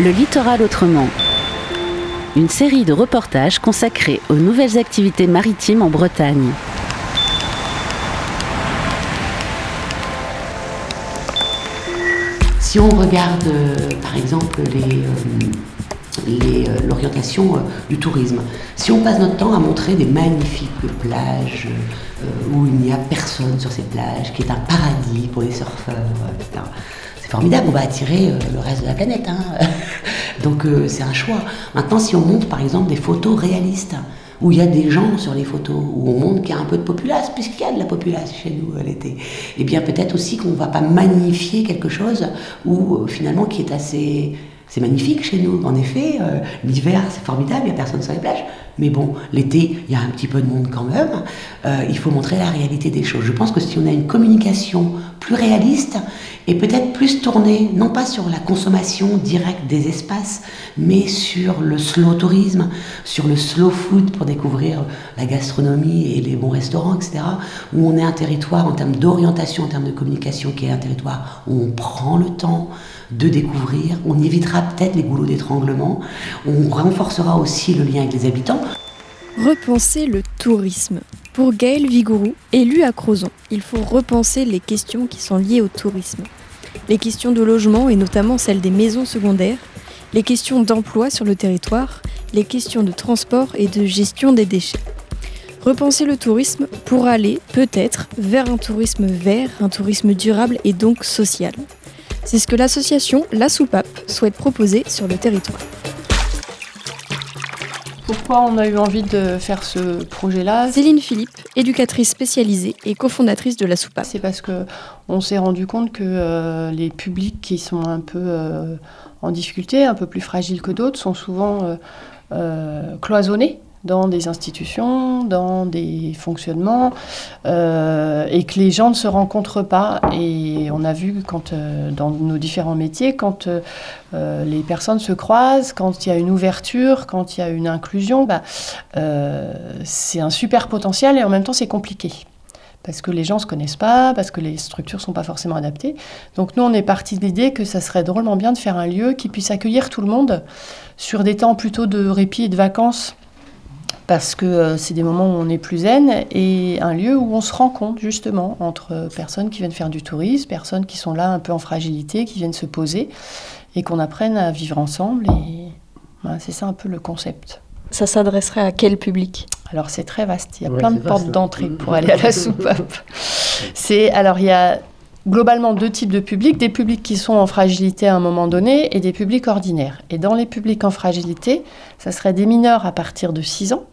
Le littoral autrement. Une série de reportages consacrés aux nouvelles activités maritimes en Bretagne. Si on regarde euh, par exemple euh, euh, l'orientation du tourisme, si on passe notre temps à montrer des magnifiques plages où il n'y a personne sur ces plages, qui est un paradis pour les surfeurs, etc formidable, on va attirer le reste de la planète. Hein. Donc c'est un choix. Maintenant, si on montre par exemple des photos réalistes, où il y a des gens sur les photos, où on montre qu'il y a un peu de populace, puisqu'il y a de la populace chez nous l'été. Et eh bien peut-être aussi qu'on ne va pas magnifier quelque chose où euh, finalement qui est assez... Magnifique chez nous, en effet. Euh, l'hiver, c'est formidable, il n'y a personne sur les plages. Mais bon, l'été, il y a un petit peu de monde quand même. Euh, il faut montrer la réalité des choses. Je pense que si on a une communication plus réaliste et peut-être plus tournée, non pas sur la consommation directe des espaces, mais sur le slow tourisme, sur le slow food pour découvrir la gastronomie et les bons restaurants, etc., où on est un territoire en termes d'orientation, en termes de communication, qui est un territoire où on prend le temps de découvrir, on évitera peut-être les goulots d'étranglement, on renforcera aussi le lien avec les habitants. Repenser le tourisme. Pour Gaël Vigourou, élu à Crozon, il faut repenser les questions qui sont liées au tourisme. Les questions de logement et notamment celles des maisons secondaires, les questions d'emploi sur le territoire, les questions de transport et de gestion des déchets. Repenser le tourisme pour aller, peut-être, vers un tourisme vert, un tourisme durable et donc social. C'est ce que l'association La Soupape souhaite proposer sur le territoire. Pourquoi on a eu envie de faire ce projet-là Céline Philippe, éducatrice spécialisée et cofondatrice de la Soupape. C'est parce que on s'est rendu compte que euh, les publics qui sont un peu euh, en difficulté, un peu plus fragiles que d'autres, sont souvent euh, cloisonnés dans des institutions, dans des fonctionnements, euh, et que les gens ne se rencontrent pas. Et on a vu quand, euh, dans nos différents métiers, quand euh, les personnes se croisent, quand il y a une ouverture, quand il y a une inclusion, bah, c'est un super potentiel et en même temps c'est compliqué parce que les gens ne se connaissent pas, parce que les structures ne sont pas forcément adaptées. Donc nous, on est parti de l'idée que ça serait drôlement bien de faire un lieu qui puisse accueillir tout le monde sur des temps plutôt de répit et de vacances parce que euh, c'est des moments où on est plus zen et un lieu où on se rend compte justement entre personnes qui viennent faire du tourisme, personnes qui sont là un peu en fragilité, qui viennent se poser et qu'on apprenne à vivre ensemble et c'est ça un peu le concept. Ça s'adresserait à quel public? Alors c'est très vaste, il y a plein de portes d'entrée pour aller à la soupape. C'est alors il y a globalement deux types de publics, des publics qui sont en fragilité à un moment donné et des publics ordinaires. Et dans les publics en fragilité, ça serait des mineurs à partir de 6 ans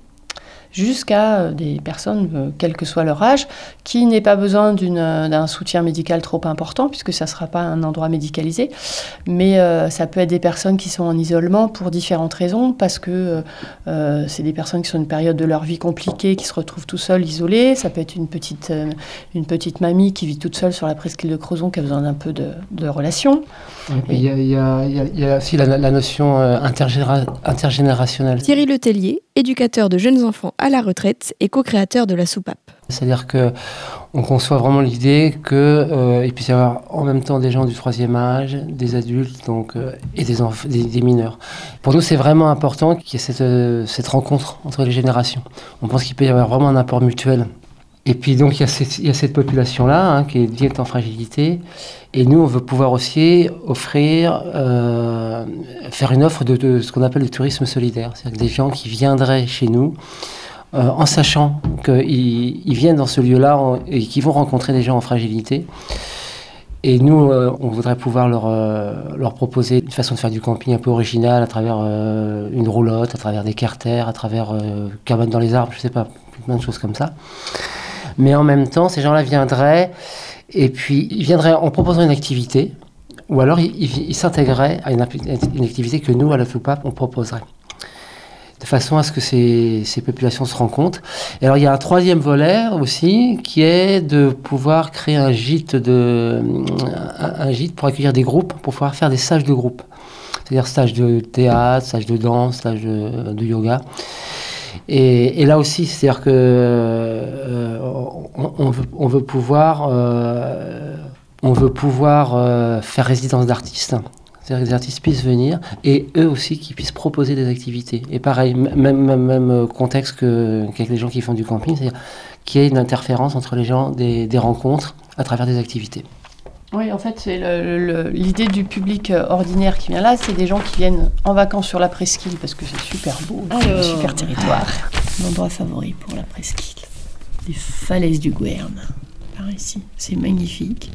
jusqu'à euh, des personnes, euh, quel que soit leur âge, qui n'aient pas besoin euh, d'un soutien médical trop important, puisque ça ne sera pas un endroit médicalisé. Mais ça peut être des personnes qui sont en isolement pour différentes raisons, parce que c'est des personnes qui sont une période de leur vie compliquée, qui se retrouvent tout seuls, isolés. Ça peut être une petite, une petite mamie qui vit toute seule sur la presqu'île de Crozon, qui a besoin d'un peu de, de relation. Il y, y, a aussi la, la notion intergénérationnelle. Thierry Letellier, éducateur de jeunes enfants à la retraite et co-créateur de la soupape. C'est-à-dire que on conçoit vraiment l'idée qu'il euh, puisse y avoir en même temps des gens du troisième âge, des adultes donc, euh, et des, mineurs. Pour nous, c'est vraiment important qu'il y ait euh, cette rencontre entre les générations. On pense qu'il peut y avoir vraiment un apport mutuel et puis donc il y a cette, population-là hein, qui est en fragilité. Et nous, on veut pouvoir aussi offrir, euh, faire une offre de, ce qu'on appelle le tourisme solidaire. C'est-à-dire des gens qui viendraient chez nous euh, en sachant qu'ils ils viennent dans ce lieu-là et qu'ils vont rencontrer des gens en fragilité. Et nous, euh, on voudrait pouvoir leur, proposer une façon de faire du camping un peu originale à travers une roulotte, à travers des carters, à travers cabanes dans les arbres, je sais pas, plein de choses comme ça. Mais en même temps, ces gens-là viendraient et puis ils viendraient en proposant une activité, ou alors ils, ils s'intégreraient à une, activité que nous, à la FUPAP, on proposerait. De façon à ce que ces, populations se rencontrent. Et alors il y a un troisième volet aussi, qui est de pouvoir créer un gîte, de, un, gîte pour accueillir des groupes, pour pouvoir faire des stages de groupe. C'est-à-dire stage de théâtre, stage de danse, stage de, yoga. Et, là aussi, c'est-à-dire que on, on, veut, on, veut, pouvoir, euh, on veut pouvoir euh, faire résidence d'artistes. c'est-à-dire que les artistes puissent venir et eux aussi qui puissent proposer des activités. Et pareil, même, même, même contexte qu'avec les gens qui font du camping, c'est-à-dire qu'il y ait une interférence entre les gens, des, des rencontres à travers des activités. Oui, en fait, c'est l'idée du public euh, ordinaire qui vient là, c'est des gens qui viennent en vacances sur la presqu'île parce que c'est super beau, un super territoire. Mon endroit favori pour la presqu'île, les falaises du Guern, par ici. C'est magnifique.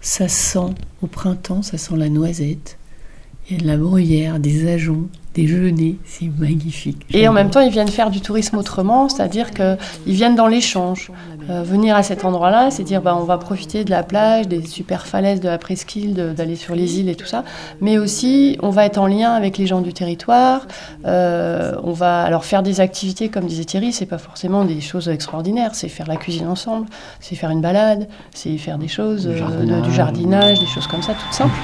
Ça sent au printemps, ça sent la noisette. Il y a de la bruyère, des ajoncs, déjeuner, c'est magnifique. Et en même temps, ils viennent faire du tourisme autrement, c'est-à-dire qu'ils viennent dans l'échange. Euh, venir à cet endroit-là, c'est dire bah, on va profiter de la plage, des super falaises de la presqu'île, d'aller sur les îles et tout ça, mais aussi on va être en lien avec les gens du territoire. Euh, on va alors faire des activités, comme disait Thierry, c'est pas forcément des choses extraordinaires, c'est faire la cuisine ensemble, c'est faire une balade, c'est faire des choses, euh, du jardinage, des choses comme ça, toutes simples.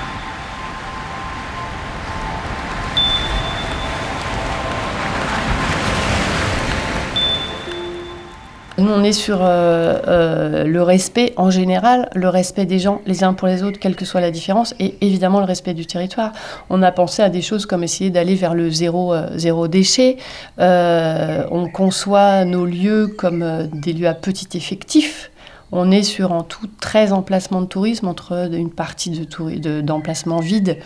On est sur euh, euh, le respect en général, le respect des gens les uns pour les autres, quelle que soit la différence, et évidemment le respect du territoire. On a pensé à des choses comme essayer d'aller vers le zéro, euh, zéro déchet. on conçoit nos lieux comme des lieux à petit effectif. On est sur en tout 13 emplacements de tourisme entre une partie d'emplacements de, vides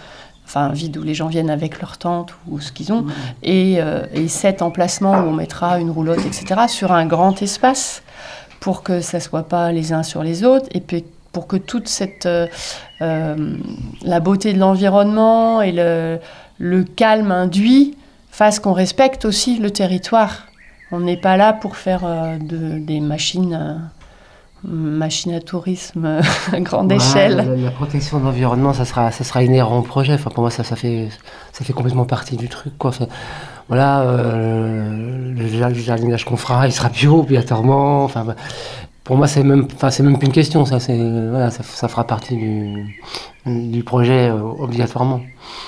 enfin vide où les gens viennent avec leur tente ou ce qu'ils ont, mmh. et, euh, et cet emplacement où on mettra une roulotte, etc., sur un grand espace pour que ça soit pas les uns sur les autres, et puis pour que toute cette euh, euh, la beauté de l'environnement et le, le calme induit fasse qu'on respecte aussi le territoire. On n'est pas là pour faire de, des machines machine à tourisme à grande échelle. La, protection de l'environnement, ça sera, ça sera inhérent au projet. Enfin, pour moi, ça, ça, fait, ça fait complètement partie du truc. Quoi. voilà, euh, le, jardinage qu'on fera, il sera bio obligatoirement. Enfin, pour moi, c'est même, enfin, c'est même plus une question. Ça, c'est, voilà, ça, ça, fera partie du, du projet euh, obligatoirement.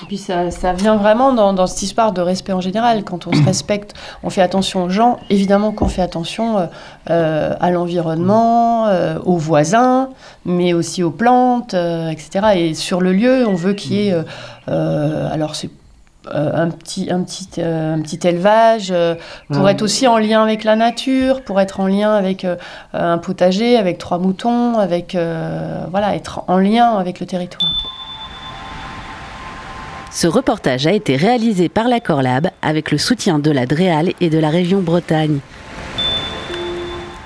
Et puis ça, ça vient vraiment dans, dans, cette histoire de respect en général. Quand on se respecte, on fait attention aux gens. Évidemment qu'on fait attention euh, euh à l'environnement, euh, aux voisins, mais aussi aux plantes, etc. Et sur le lieu, on veut qu'il y ait... alors c'est un, petit, un, petit, euh, un petit élevage, euh, pour être aussi en lien avec la nature, pour être en lien avec un potager, avec trois moutons, avec voilà, être en lien avec le territoire. Ce reportage a été réalisé par la Corlab avec le soutien de la DREAL et de la région Bretagne.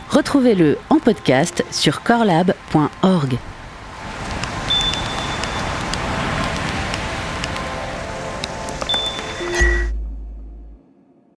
Retrouvez-le en podcast sur corlab.org.